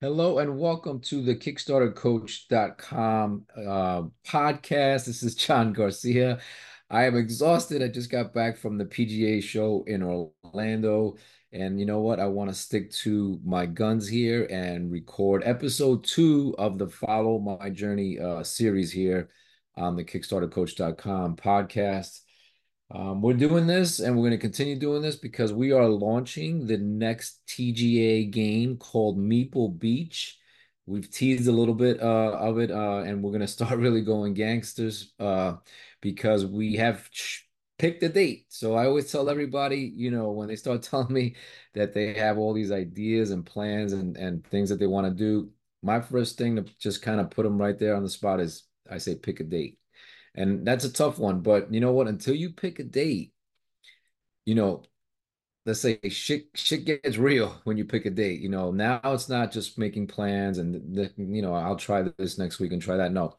Hello and welcome to the KickstarterCoach.com uh, podcast. This is John Garcia. I am exhausted. I just got back from the PGA show in Orlando. And you know what? I want to stick to my guns here and record episode two of the Follow My Journey uh, series here on the KickstarterCoach.com podcast. Um, we're doing this and we're going to continue doing this because we are launching the next TGA game called Meeple Beach. We've teased a little bit uh, of it uh, and we're going to start really going gangsters uh, because we have picked a date. So I always tell everybody, you know, when they start telling me that they have all these ideas and plans and, and things that they want to do, my first thing to just kind of put them right there on the spot is I say pick a date. And that's a tough one. But you know what? Until you pick a date, you know, let's say shit shit gets real when you pick a date. You know, now it's not just making plans and the, you know, I'll try this next week and try that. No.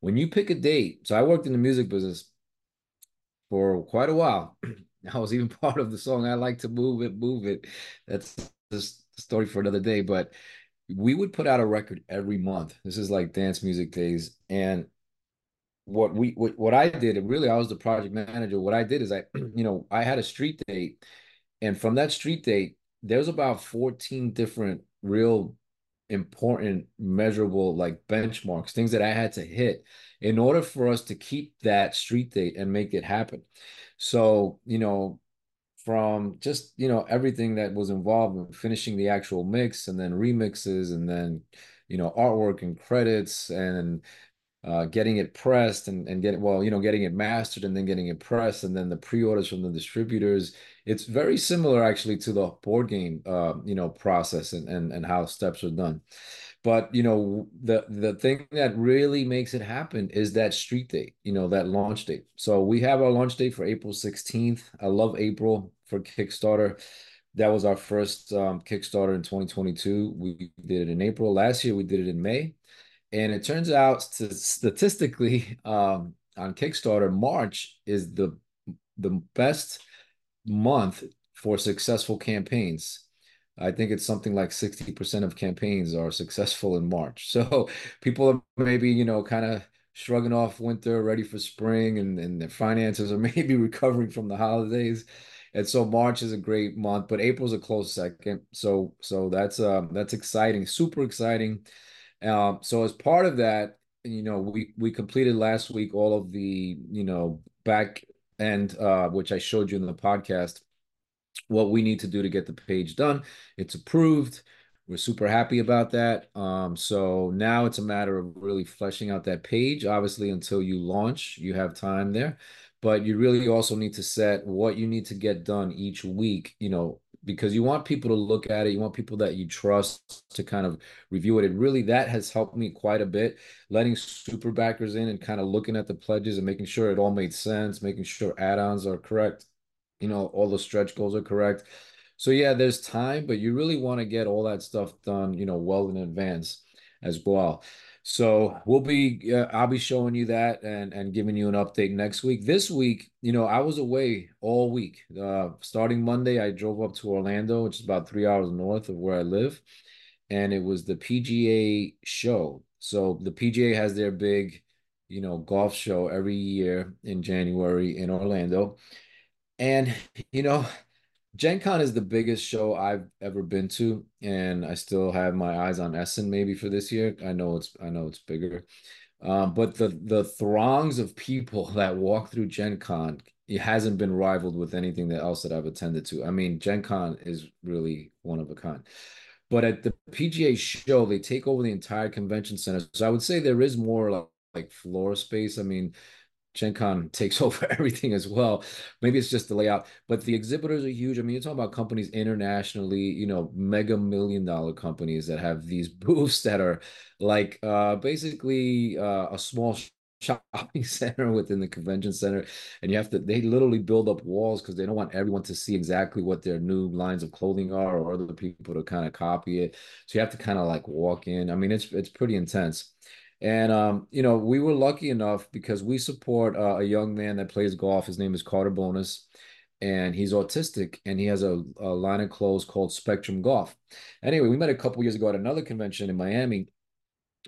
When you pick a date, so I worked in the music business for quite a while. I was even part of the song I like to move it, move it. That's a story for another day. But we would put out a record every month. This is like dance music days. And what we what, what I did, really I was the project manager. What I did is I, you know, I had a street date, and from that street date, there's about 14 different real important measurable like benchmarks, things that I had to hit in order for us to keep that street date and make it happen. So, you know, from just, you know, everything that was involved in finishing the actual mix and then remixes and then, you know, artwork and credits and uh, getting it pressed and, and getting well, you know, getting it mastered and then getting it pressed and then the pre-orders from the distributors. It's very similar actually to the board game, uh, you know, process and, and and how steps are done. But you know, the the thing that really makes it happen is that street date, you know, that launch date. So we have our launch date for April 16th. I love April for Kickstarter. That was our first um, Kickstarter in 2022. We did it in April. Last year we did it in May. And it turns out to statistically um, on Kickstarter, March is the the best month for successful campaigns. I think it's something like 60% of campaigns are successful in March. So people are maybe, you know, kind of shrugging off winter, ready for spring, and, and their finances are maybe recovering from the holidays. And so March is a great month, but April's a close second. So so that's um that's exciting, super exciting. Um, so as part of that, you know, we we completed last week all of the, you know, back end, uh, which I showed you in the podcast, what we need to do to get the page done. It's approved. We're super happy about that. Um, so now it's a matter of really fleshing out that page. Obviously, until you launch, you have time there, but you really also need to set what you need to get done each week, you know, because you want people to look at it. You want people that you trust to kind of review it. And really, that has helped me quite a bit. Letting super backers in and kind of looking at the pledges and making sure it all made sense, making sure add-ons are correct. You know, all the stretch goals are correct. So yeah, there's time, but you really want to get all that stuff done, you know, well in advance as well. So we'll be, uh, I'll be showing you that and and giving you an update next week. This week, you know, I was away all week. Uh, starting Monday, I drove up to Orlando, which is about three hours north of where I live, and it was the PGA show. So the PGA has their big, you know, golf show every year in January in Orlando, and you know, Gen Con is the biggest show I've ever been to, and I still have my eyes on Essen maybe for this year. I know it's I know it's bigger. Um, but the the throngs of people that walk through Gen Con, it hasn't been rivaled with anything that else that I've attended to. I mean, Gen Con is really one of a kind. But at the PGA show, they take over the entire convention center. So I would say there is more like, like floor space. I mean, Gen Con takes over everything as well. Maybe it's just the layout, but the exhibitors are huge. I mean, you're talking about companies internationally, you know, mega million dollar companies that have these booths that are like uh, basically uh, a small shopping center within the convention center and you have to they literally build up walls because they don't want everyone to see exactly what their new lines of clothing are or other people to kind of copy it so you have to kind of like walk in i mean it's it's pretty intense and um, you know, we were lucky enough because we support uh, a young man that plays golf. His name is Carter Bonus, and he's autistic and he has a, a line of clothes called Spectrum Golf. Anyway, we met a couple years ago at another convention in Miami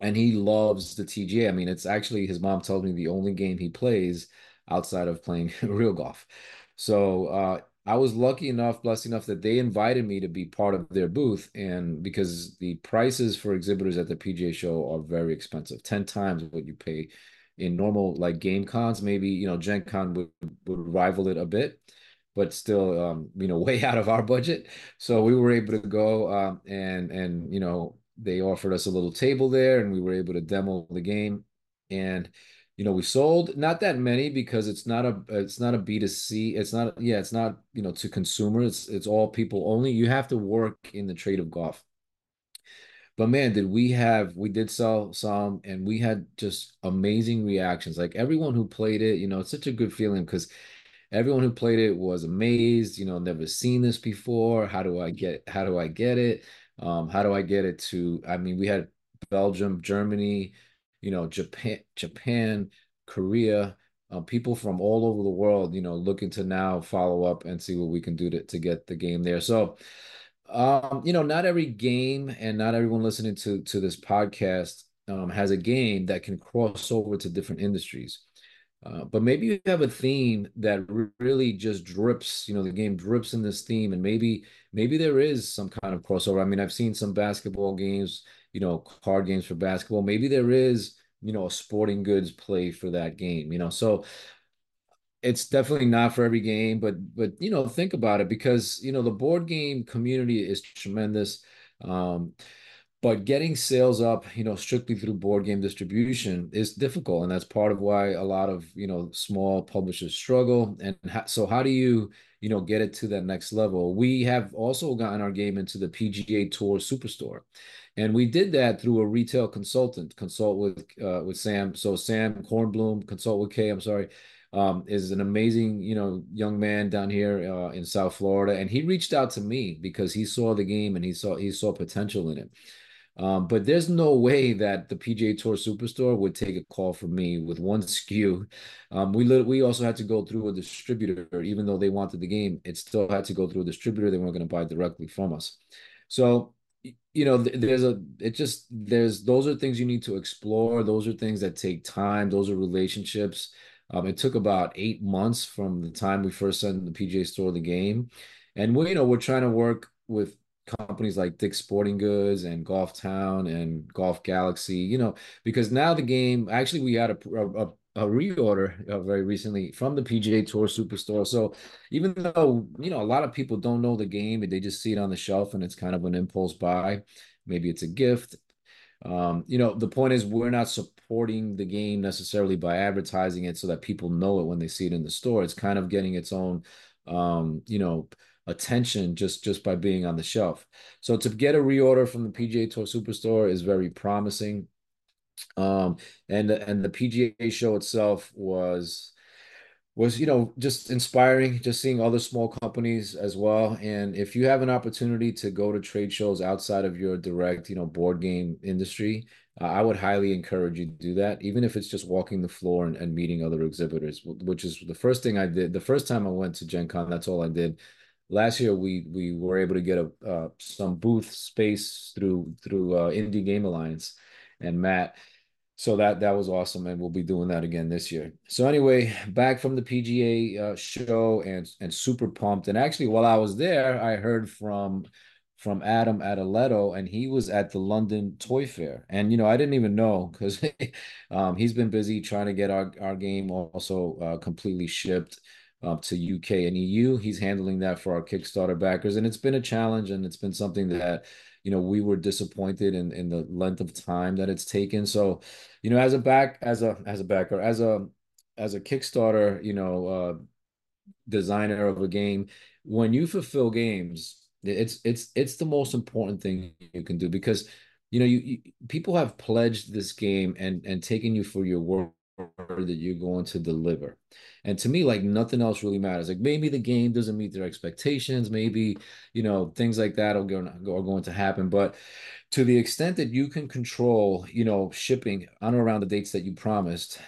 and he loves the TGA. I mean, it's actually his mom told me the only game he plays outside of playing real golf. So uh, I was lucky enough, blessed enough that they invited me to be part of their booth, and because the prices for exhibitors at the PGA show are very expensive, ten times what you pay in normal like game cons. Maybe you know Gen Con would would rival it a bit, but still, um, you know, way out of our budget. So we were able to go um, and and you know they offered us a little table there and we were able to demo the game and you know we sold not that many because it's not a it's not a b2c it's not yeah it's not you know to consumers it's, it's all people only. You have to work in the trade of golf. But man did we have we did sell some and we had just amazing reactions. Like everyone who played it you know it's such a good feeling because everyone who played it was amazed you know never seen this before. How do i get how do i get it? Um, how do I get it to? I mean, we had Belgium, Germany, you know, Japan, Japan, Korea, uh, people from all over the world, you know, looking to now follow up and see what we can do to, to get the game there. So, um, you know, not every game and not everyone listening to to this podcast um, has a game that can cross over to different industries. Uh, but maybe you have a theme that really just drips, you know, the game drips in this theme, and maybe maybe there is some kind of crossover. I mean, I've seen some basketball games, you know, card games for basketball. Maybe there is, you know, a sporting goods play for that game, you know. So it's definitely not for every game, but but you know, think about it because you know the board game community is tremendous. Um, but getting sales up you know strictly through board game distribution is difficult and that's part of why a lot of you know small publishers struggle. And ha- so how do you you know get it to that next level? We have also gotten our game into the pga tour superstore and we did that through a retail consultant consult with uh, with sam. So sam kornblum consult with k i'm sorry um, is an amazing, you know, young man down here uh, in South Florida, and he reached out to me because he saw the game and he saw he saw potential in it. Um, but there's no way that the PGA Tour Superstore would take a call from me with one SKU. Um, we we also had to go through a distributor, even though they wanted the game, it still had to go through a distributor. They weren't going to buy directly from us. So you know, there's a it just there's those are things you need to explore. Those are things that take time. Those are relationships. Um, it took about eight months from the time we first sent the PGA Store the game, and we you know we're trying to work with companies like Dick's Sporting Goods and Golf Town and Golf Galaxy, you know, because now the game actually we had a, a, a reorder uh, very recently from the PGA Tour Superstore. So even though you know a lot of people don't know the game and they just see it on the shelf and it's kind of an impulse buy, maybe it's a gift. Um, you know, the point is we're not supporting the game necessarily by advertising it so that people know it when they see it in the store. It's kind of getting its own, um, you know, attention just just by being on the shelf. So to get a reorder from the PGA Tour Superstore is very promising. Um, and and the PGA show itself was was you know just inspiring just seeing other small companies as well and if you have an opportunity to go to trade shows outside of your direct you know board game industry uh, i would highly encourage you to do that even if it's just walking the floor and, and meeting other exhibitors which is the first thing i did the first time i went to gen con that's all i did last year we we were able to get a uh, some booth space through through uh, Indie Game Alliance and Matt. So that that was awesome, and we'll be doing that again this year. So anyway, back from the PGA uh, show and and super pumped. And actually, while I was there, I heard from from Adam Adeletto, and he was at the London Toy Fair. And you know, I didn't even know because um, he's been busy trying to get our our game also uh, completely shipped uh, to UK and EU. He's handling that for our Kickstarter backers, and it's been a challenge, and it's been something that you know we were disappointed in in the length of time that it's taken. So, you know, as a back as a as a backer as a as a Kickstarter, you know, uh, designer of a game, when you fulfill games, it's it's it's the most important thing you can do because you know you, you people have pledged this game and and taken you for your work that you're going to deliver. And to me, like nothing else really matters. Like maybe the game doesn't meet their expectations, maybe you know things like that are going are going to happen. But to the extent that you can control, you know, shipping on or around the dates that you promised,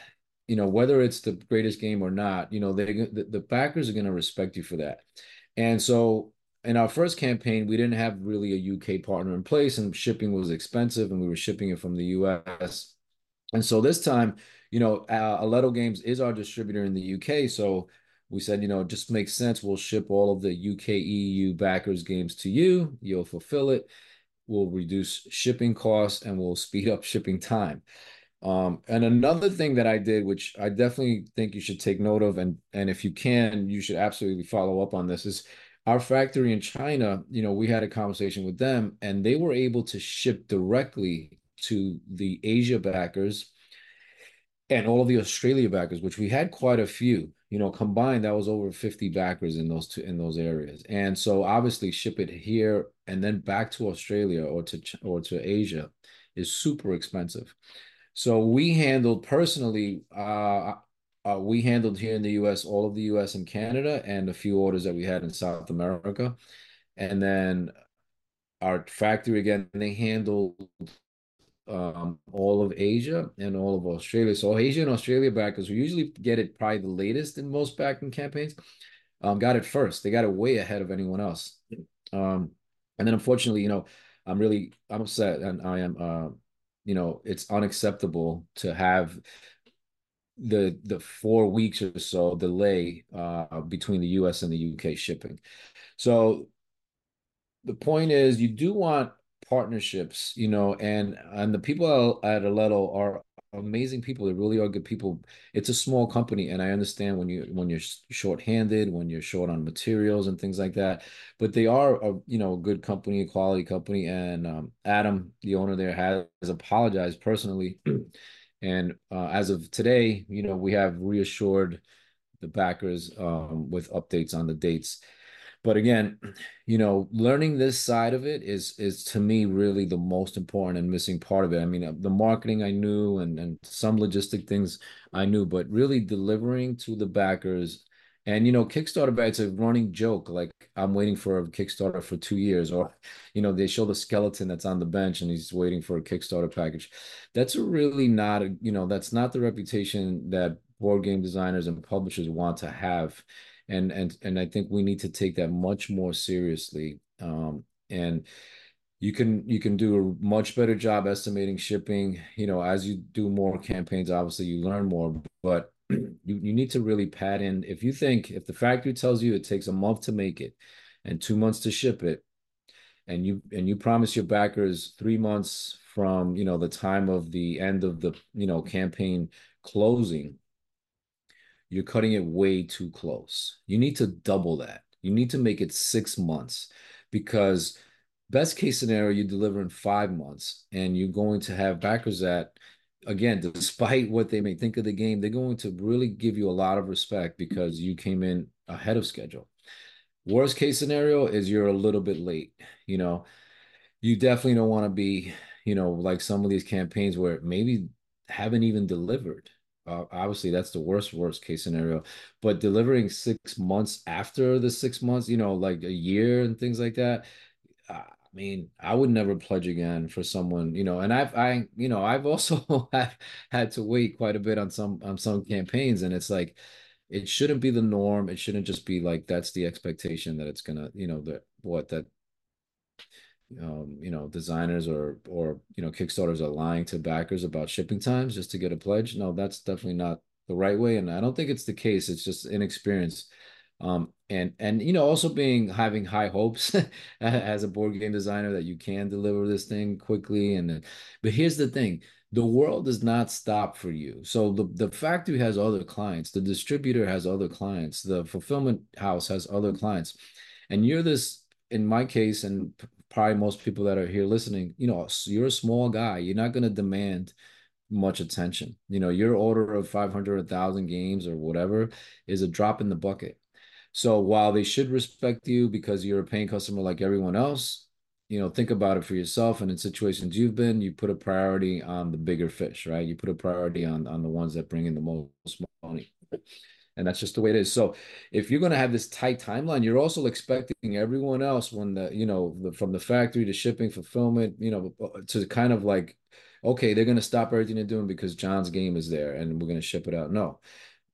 you know, whether it's the greatest game or not, you know, they the, the backers are going to respect you for that. And so in our first campaign, we didn't have really a UK partner in place, and shipping was expensive, and we were shipping it from the US. And so this time, you know, uh, Aledo Games is our distributor in the UK. So we said, you know, it just makes sense. We'll ship all of the UK EU backers games to you. You'll fulfill it. We'll reduce shipping costs and we'll speed up shipping time. Um, and another thing that I did, which I definitely think you should take note of, and and if you can, you should absolutely follow up on this, is our factory in China. You know, we had a conversation with them, and they were able to ship directly to the Asia backers and all of the Australia backers, which we had quite a few. You know, combined, that was over 50 backers in those two in those areas. And so obviously ship it here and then back to Australia or to or to Asia is super expensive. So we handled personally, uh, uh, we handled here in the US, all of the US and Canada, and a few orders that we had in South America. And then our factory again, they handled um, all of Asia and all of Australia. So Asia and Australia backers, we usually get it probably the latest in most backing campaigns, um, got it first. They got it way ahead of anyone else. Um, and then unfortunately, you know, I'm really I'm upset and I am uh, you know, it's unacceptable to have the the four weeks or so delay uh, between the US and the UK shipping. So the point is you do want partnerships, you know, and and the people at Aledo are amazing people. They really are good people. It's a small company, and I understand when you when you're short-handed, when you're short on materials and things like that. But they are a you know a good company, a quality company. And um, Adam, the owner there, has apologized personally. and uh, as of today, you know, we have reassured the backers um, with updates on the dates but again you know learning this side of it is is to me really the most important and missing part of it. I mean uh, the marketing i knew and and some logistic things i knew but really delivering to the backers. And you know kickstarter it's a running joke like i'm waiting for a kickstarter for two years or you know they show the skeleton that's on the bench and he's waiting for a kickstarter package. That's really not a you know that's not the reputation that board game designers and publishers want to have and and and I think we need to take that much more seriously. Um, and you can you can do a much better job estimating shipping. You know, as you do more campaigns, obviously you learn more, but you, you need to really pad in. If you think if the factory tells you it takes a month to make it and two months to ship it, and you and you promise your backers three months from you know the time of the end of the you know campaign closing you're cutting it way too close. You need to double that. You need to make it six months because best case scenario, you deliver in five months and you're going to have backers that, again, despite what they may think of the game, they're going to really give you a lot of respect because you came in ahead of schedule. Worst case scenario is you're a little bit late. You know, you definitely don't want to be, you know, like some of these campaigns where maybe haven't even delivered uh, obviously that's the worst worst case scenario. But delivering six months after the six months you know like a year and things like that i mean i would never pledge again for someone you know and i've i you know i've also had to wait quite a bit on some on some campaigns and it's like it shouldn't be the norm. It shouldn't just be like that's the expectation that it's gonna you know that what that um, you know, designers or or you know, Kickstarters are lying to backers about shipping times just to get a pledge. No, that's definitely not the right way, and I don't think it's the case. It's just inexperience, um, and and you know, also being having high hopes as a board game designer that you can deliver this thing quickly. And but here's the thing: the world does not stop for you. So the the factory has other clients, the distributor has other clients, the fulfillment house has other clients, and you're this in my case, and probably most people that are here listening, you know, you're a small guy. You're not going to demand much attention. You know, your order of 500, 1,000 games or whatever is a drop in the bucket. So while they should respect you because you're a paying customer like everyone else, you know, think about it for yourself. And in situations you've been, you put a priority on the bigger fish, right? You put a priority on on the ones that bring in the most money and that's just the way it is. So if you're going to have this tight timeline, you're also expecting everyone else when the you know the, from the factory to shipping fulfillment, you know, uh, to kind of like okay, they're going to stop everything they're doing because John's game is there and we're going to ship it out. No.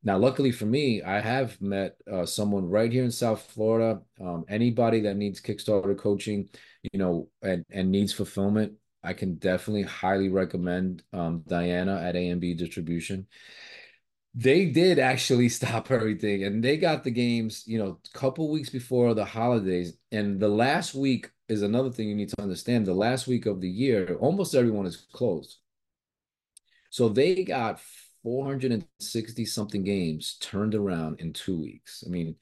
Now, luckily for me, I have met uh, someone right here in South Florida. Um, anybody that needs Kickstarter coaching, you know, and, and needs fulfillment, I can definitely highly recommend um, Diana at A&B Distribution. They did actually stop everything, and they got the games, you know, a couple weeks before the holidays. And the last week is another thing you need to understand. The last week of the year, almost everyone is closed. So they got 460 something games turned around in two weeks. I mean,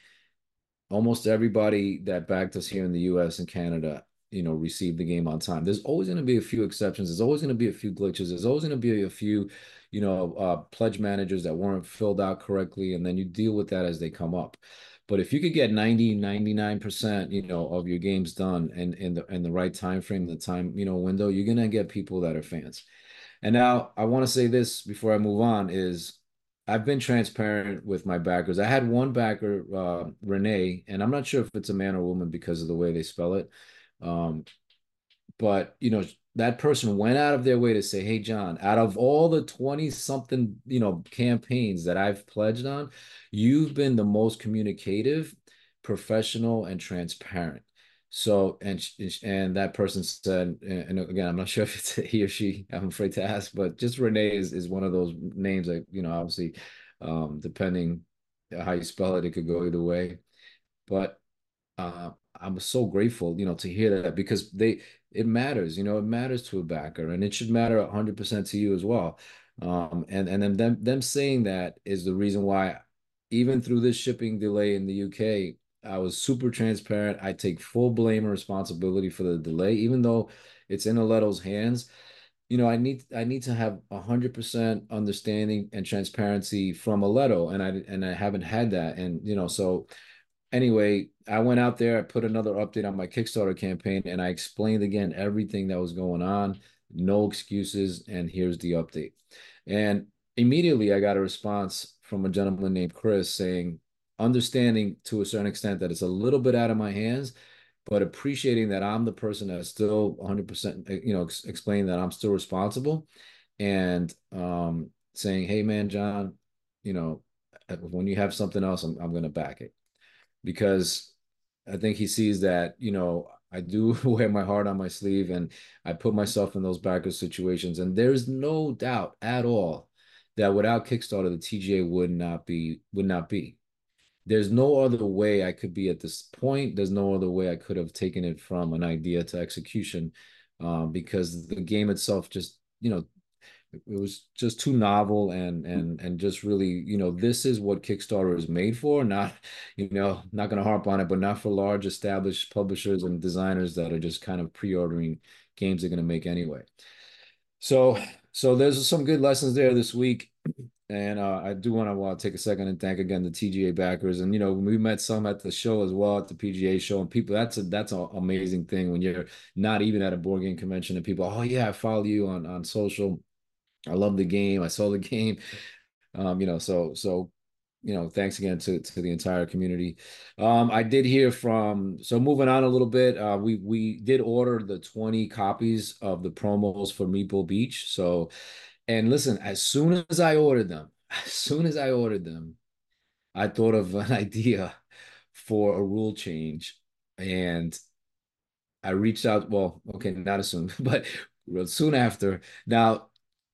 almost everybody that backed us here in the US and Canada, you know, received the game on time. There's always going to be a few exceptions. There's always going to be a few glitches. There's always going to be a few, you know, uh, pledge managers that weren't filled out correctly. And then you deal with that as they come up. But if you could get 90, 99%, you know, of your games done and in the in the right time frame, the time, you know, window, you're gonna get people that are fans. And now I want to say this before I move on is I've been transparent with my backers. I had one backer, uh, Renee, and I'm not sure if it's a man or woman because of the way they spell it. Um, but you know, that person went out of their way to say, "Hey, John, out of all the 20 something, you know, campaigns that I've pledged on, you've been the most communicative, professional, and transparent." So and and that person said, and again, I'm not sure if it's he or she. I'm afraid to ask, but just Renee is is one of those names that you know, obviously, um, depending how you spell it, it could go either way. But uh, I'm so grateful, you know, to hear that because they it matters, you know, it matters to a backer, and it should matter 100% to you as well. Um, and and then them them saying that is the reason why, even through this shipping delay in the UK, I was super transparent. I take full blame and responsibility for the delay, even though it's in Aletto's hands. You know, I need I need to have hundred percent understanding and transparency from Aletto, and I and I haven't had that. And you know, so anyway, I went out there, I put another update on my Kickstarter campaign, and I explained again everything that was going on, no excuses, and here's the update. And immediately I got a response from a gentleman named Chris saying, understanding to a certain extent that it's a little bit out of my hands, but appreciating that I'm the person that's still 100%, you know, ex- explaining that I'm still responsible and um, saying, hey, man, John, you know, when you have something else, I'm, I'm going to back it because I think he sees that, you know, I do wear my heart on my sleeve and I put myself in those backer situations. And there's no doubt at all that without Kickstarter, the TGA would not be would not be there's no other way I could be at this point. There's no other way I could have taken it from an idea to execution um, because the game itself just, you know, it was just too novel and and and just really you know this is what kickstarter is made for not you know not going to harp on it but not for large established publishers and designers that are just kind of pre-ordering games they're going to make anyway so so there's some good lessons there this week and uh, I do want to want to take a second and thank again the TGA backers. And you know, we met some at the show as well at the PGA show, and people that's a that's an amazing thing when you're not even at a board game convention and people, oh yeah, I follow you on on social. I love the game. I saw the game. Um, you know, so so you know, thanks again to to the entire community. Um, I did hear from so moving on a little bit. Uh, we we did order the 20 copies of the promos for Meeple Beach. So and listen, as soon as I ordered them, as soon as I ordered them, I thought of an idea for a rule change. And I reached out, well, okay, not as soon, but soon after. Now,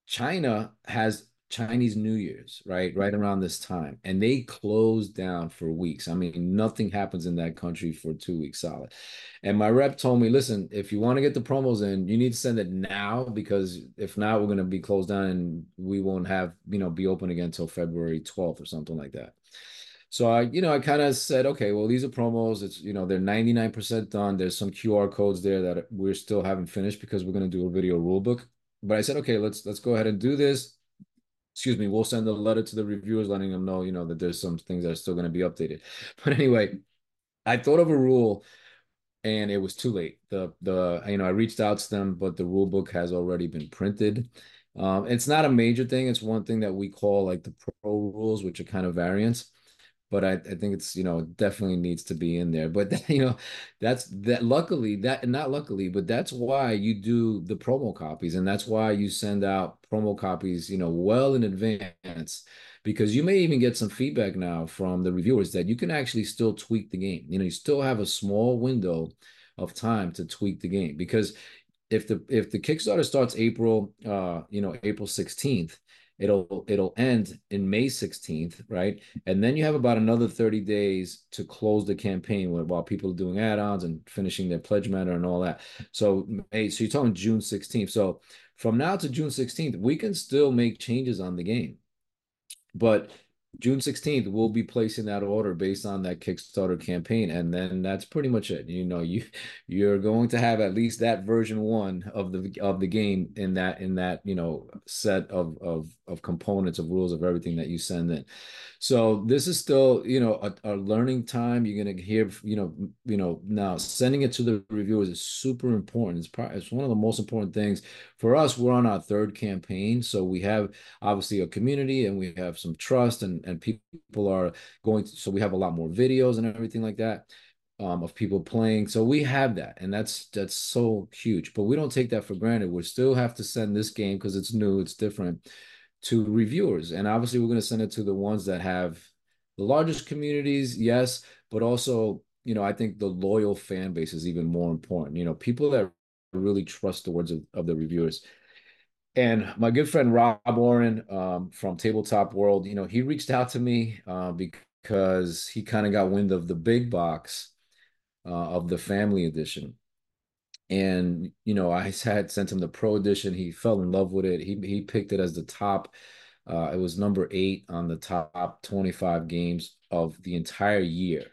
China has Chinese New Year's, right? Right around this time. And they closed down for weeks. I mean, nothing happens in that country for two weeks solid. And my rep told me, listen, if you want to get the promos in, you need to send it now because if not, we're going to be closed down and we won't have, you know, be open again until February 12th or something like that. So I, you know, I kind of said, okay, well, these are promos. It's, you know, they're 99% done. There's some QR codes there that we're still haven't finished because we're going to do a video rule book. But I said, okay, let's let's go ahead and do this excuse me, we'll send a letter to the reviewers letting them know, you know, that there's some things that are still going to be updated. But anyway, I thought of a rule and it was too late. The the you know, I reached out to them, but the rule book has already been printed. Um, it's not a major thing. It's one thing that we call like the pro rules, which are kind of variants. But I, I think it's you know definitely needs to be in there. But you know, that's that. Luckily, that not luckily, but that's why you do the promo copies, and that's why you send out promo copies, you know, well in advance, because you may even get some feedback now from the reviewers that you can actually still tweak the game. You know, you still have a small window of time to tweak the game because if the if the Kickstarter starts April, uh, you know, April 16th, it'll it'll end in May 16th, right? And then you have about another 30 days to close the campaign while people are doing add-ons and finishing their pledge manager and all that. So May, so you're talking June 16th. So from now to June 16th, we can still make changes on the game. But June 16th, we'll be placing that order based on that Kickstarter campaign. And then that's pretty much it. You know, you you're going to have at least that version one of the of the game in that in that, you know, set of of of components of rules of everything that you send in. So this is still, you know, a, a learning time. You're gonna hear, you know, you know, now sending it to the reviewers is super important. It's probably it's one of the most important things for us. We're on our third campaign, so we have obviously a community and we have some trust and and people are going to, so we have a lot more videos and everything like that. Um, of people playing. So we have that, and that's that's so huge. But we don't take that for granted. We still have to send this game because it's new, it's different to reviewers. And obviously, we're going to send it to the ones that have the largest communities, yes, but also, you know, I think the loyal fan base is even more important. You know, people that really trust the words of, of the reviewers. And my good friend Rob Warren um, from Tabletop World, you know, he reached out to me uh, because he kind of got wind of the big box uh, of the family edition. And you know i had sent him the pro edition. He fell in love with it. He, he picked it as the top uh, it was number eight on the top 25 games of the entire year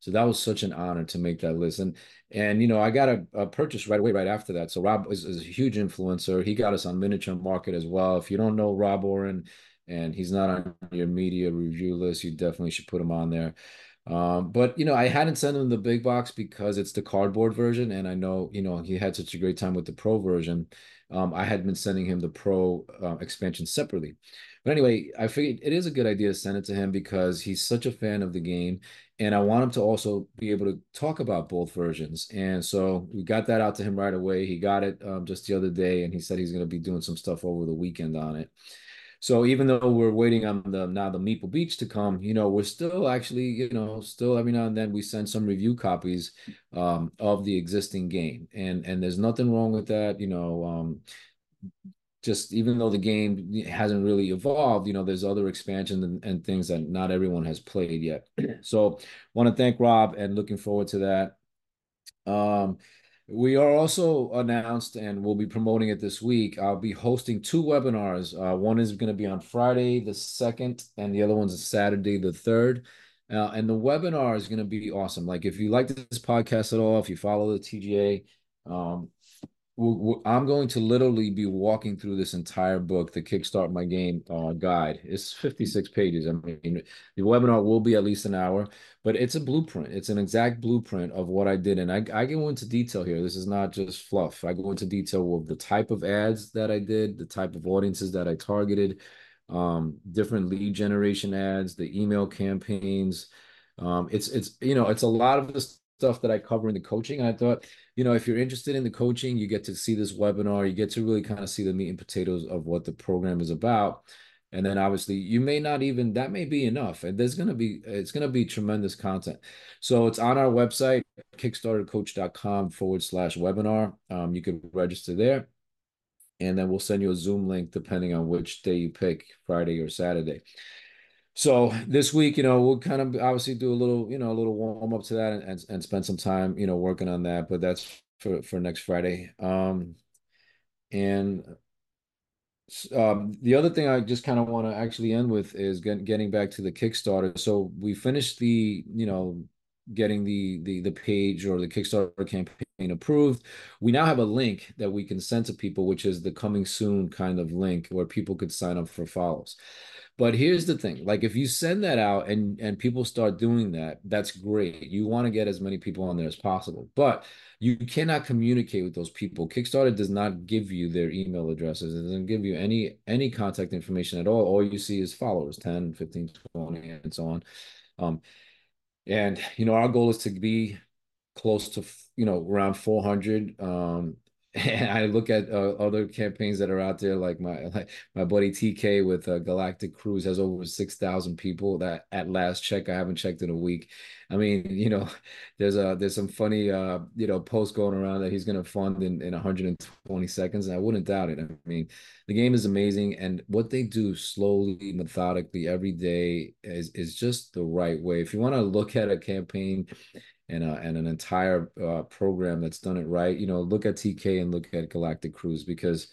so that was such an honor to make that list. And and you know i got a, a purchase right away right after that. So rob is, is, a huge influencer. He got us on miniature market as well. If you don't know rob oren and he's not on your media review list you definitely should put him on there. Um, but you know, I hadn't sent him the big box because it's the cardboard version, and I know you know he had such a great time with the pro version. Um, I had been sending him the pro uh, expansion separately. But anyway, I figured it is a good idea to send it to him because he's such a fan of the game, and I want him to also be able to talk about both versions. And so we got that out to him right away. He got it um, just the other day, and he said he's going to be doing some stuff over the weekend on it. So even though we're waiting on the now the Meeple Beach to come, you know, we're still actually, you know, still every now and then we send some review copies um, of the existing game, and and there's nothing wrong with that, you know. Um, just even though the game hasn't really evolved, you know, there's other expansions and, and things that not everyone has played yet. so want to thank Rob and looking forward to that. Um, we are also announced, and we'll be promoting it this week. I'll be hosting two webinars. Uh, one is going to be on Friday the 2nd, and the other one's Saturday the 3rd. Uh, and the webinar is going to be awesome. Like, if you like this podcast at all, if you follow the TGA, um, I'm going to literally be walking through this entire book, the Kickstart My Game uh, guide. It's 56 pages. I mean, the webinar will be at least an hour, but it's a blueprint. It's an exact blueprint of what I did. And I, I go into detail here. This is not just fluff. I go into detail of the type of ads that I did, the type of audiences that I targeted, um, different lead generation ads, the email campaigns. Um, it's, it's, you know, it's a lot of the stuff that I cover in the coaching. I thought, you know, if you're interested in the coaching, you get to see this webinar, you get to really kind of see the meat and potatoes of what the program is about. And then obviously you may not even, that may be enough. And there's going to be, it's going to be tremendous content. So it's on our website, kickstartercoach.com forward slash webinar. Um, you can register there. And then we'll send you a Zoom link depending on which day you pick, Friday or Saturday so this week, you know, we'll kind of obviously do a little, you know, a little warm up to that and, and, and spend some time, you know, working on that. But that's for for next Friday. Um, and um, the other thing I just kind of want to actually end with is get, getting back to the Kickstarter. So we finished the, you know, getting the the the page or the Kickstarter campaign approved. We now have a link that we can send to people, which is the coming soon kind of link where people could sign up for follows. But here's the thing, like if you send that out and and people start doing that, that's great. You want to get as many people on there as possible. But you cannot communicate with those people. Kickstarter does not give you their email addresses. It doesn't give you any any contact information at all. All you see is followers, 10, 15, 20, and so on. Um, and you know, our goal is to be close to you know around 400 um and I look at uh, other campaigns that are out there, like my like my buddy TK with uh, Galactic Cruise has over six thousand people. That at last check, I haven't checked in a week. I mean, you know, there's a there's some funny uh you know post going around that he's going to fund in in 120 seconds, and I wouldn't doubt it. I mean, the game is amazing, and what they do slowly, methodically, every day is is just the right way. If you want to look at a campaign and uh, and an entire uh, program that's done it right. You know, look at TK and look at Galactic Cruise because,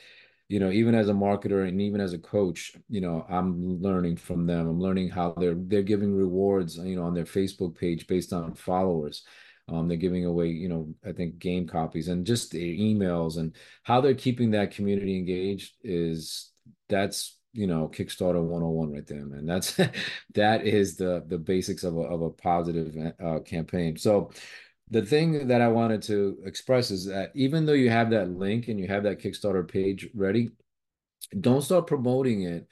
you know, even as a marketer and even as a coach, you know, I'm learning from them. I'm learning how they're they're giving rewards, you know, on their Facebook page based on followers. Um, they're giving away, you know, I think game copies and just emails and how they're keeping that community engaged is that's you know Kickstarter 101 right there, man. That's that is the the basics of a of a positive uh, campaign. So the thing that I wanted to express is that even though you have that link and you have that Kickstarter page ready, don't start promoting it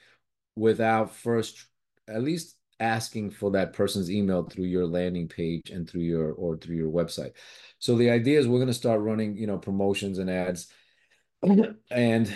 without first at least asking for that person's email through your landing page and through your or through your website. So the idea is we're going to start running, you know, promotions and ads and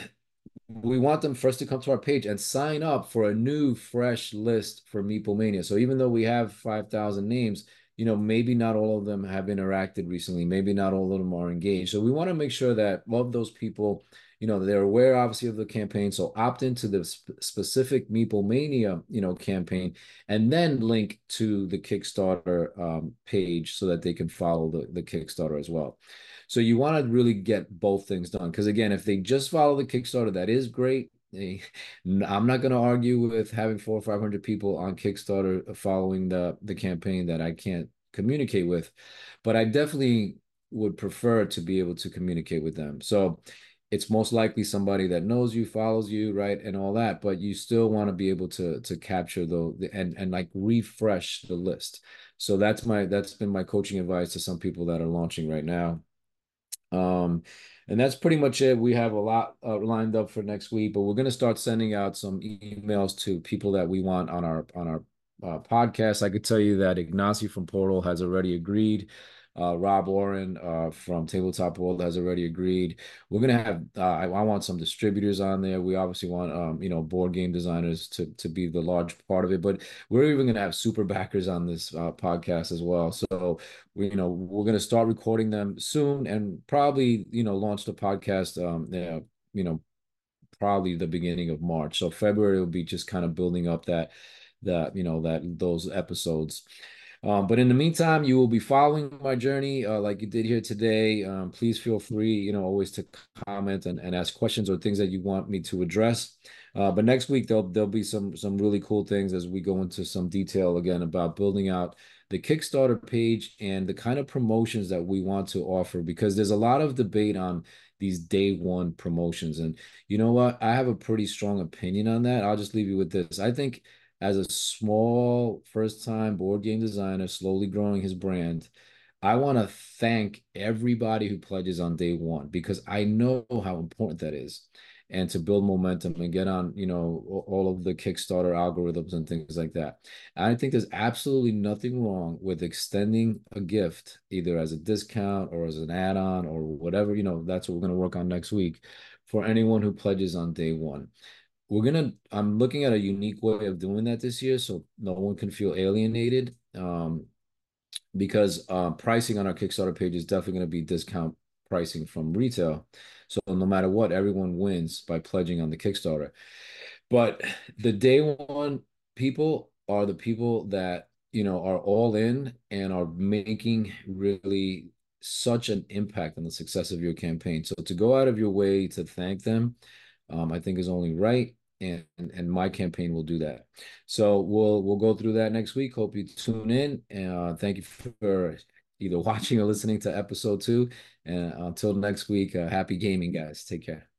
we want them first to come to our page and sign up for a new fresh list for Meeple Mania. So even though we have 5,000 names, you know, maybe not all of them have interacted recently. Maybe not all of them are engaged. So we want to make sure that all of those people, you know, they're aware obviously of the campaign. So opt into the sp specific Meeple Mania, you know, campaign, and then link to the Kickstarter um, page so that they can follow the, the Kickstarter as well. So you want to really get both things done. Because again, if they just follow the Kickstarter, that is great. I'm not going to argue with having four or 500 people on Kickstarter following the, the campaign that I can't communicate with. But I definitely would prefer to be able to communicate with them. So it's most likely somebody that knows you, follows you, right, and all that. But you still want to be able to to capture the and and like refresh the list. So that's my that's been my coaching advice to some people that are launching right now. Um, and that's pretty much it. We have a lot uh, lined up for next week, but we're going to start sending out some emails to people that we want on our on our uh, podcast. I could tell you that Ignacy from Portal has already agreed. Uh, Rob Warren uh, from Tabletop World has already agreed. We're gonna have. Uh, I, I, want some distributors on there. We obviously want, um, you know, board game designers to to be the large part of it. But we're even gonna have super backers on this uh, podcast as well. So we, you know, we're gonna start recording them soon, and probably, you know, launch the podcast. Um, yeah, you know, probably the beginning of March. So February will be just kind of building up that that you know that those episodes. Um, but in the meantime, you will be following my journey uh, like you did here today. Um, please feel free, you know, always to comment and, and ask questions or things that you want me to address. Uh, but next week there'll there'll be some some really cool things as we go into some detail again about building out the Kickstarter page and the kind of promotions that we want to offer because there's a lot of debate on these day one promotions. And you know what? I have a pretty strong opinion on that. I'll just leave you with this. I think as a small first time board game designer, slowly growing his brand, I want to thank everybody who pledges on day one because I know how important that is. And to build momentum and get on, you know, all of the Kickstarter algorithms and things like that. I think there's absolutely nothing wrong with extending a gift, either as a discount or as an add on or whatever, you know, that's what we're going to work on next week for anyone who pledges on day one we're gonna i'm looking at a unique way of doing that this year so no one can feel alienated um, because uh, pricing on our kickstarter page is definitely going to be discount pricing from retail. So no matter what everyone wins by pledging on the kickstarter. But the day one people are the people that you know are all in and are making really such an impact on the success of your campaign. So to go out of your way to thank them um, i think is only right and and my campaign will do that. So we'll we'll go through that next week. Hope you tune in. And uh, thank you for either watching or listening to episode two. And until next week, uh, happy gaming, guys. Take care.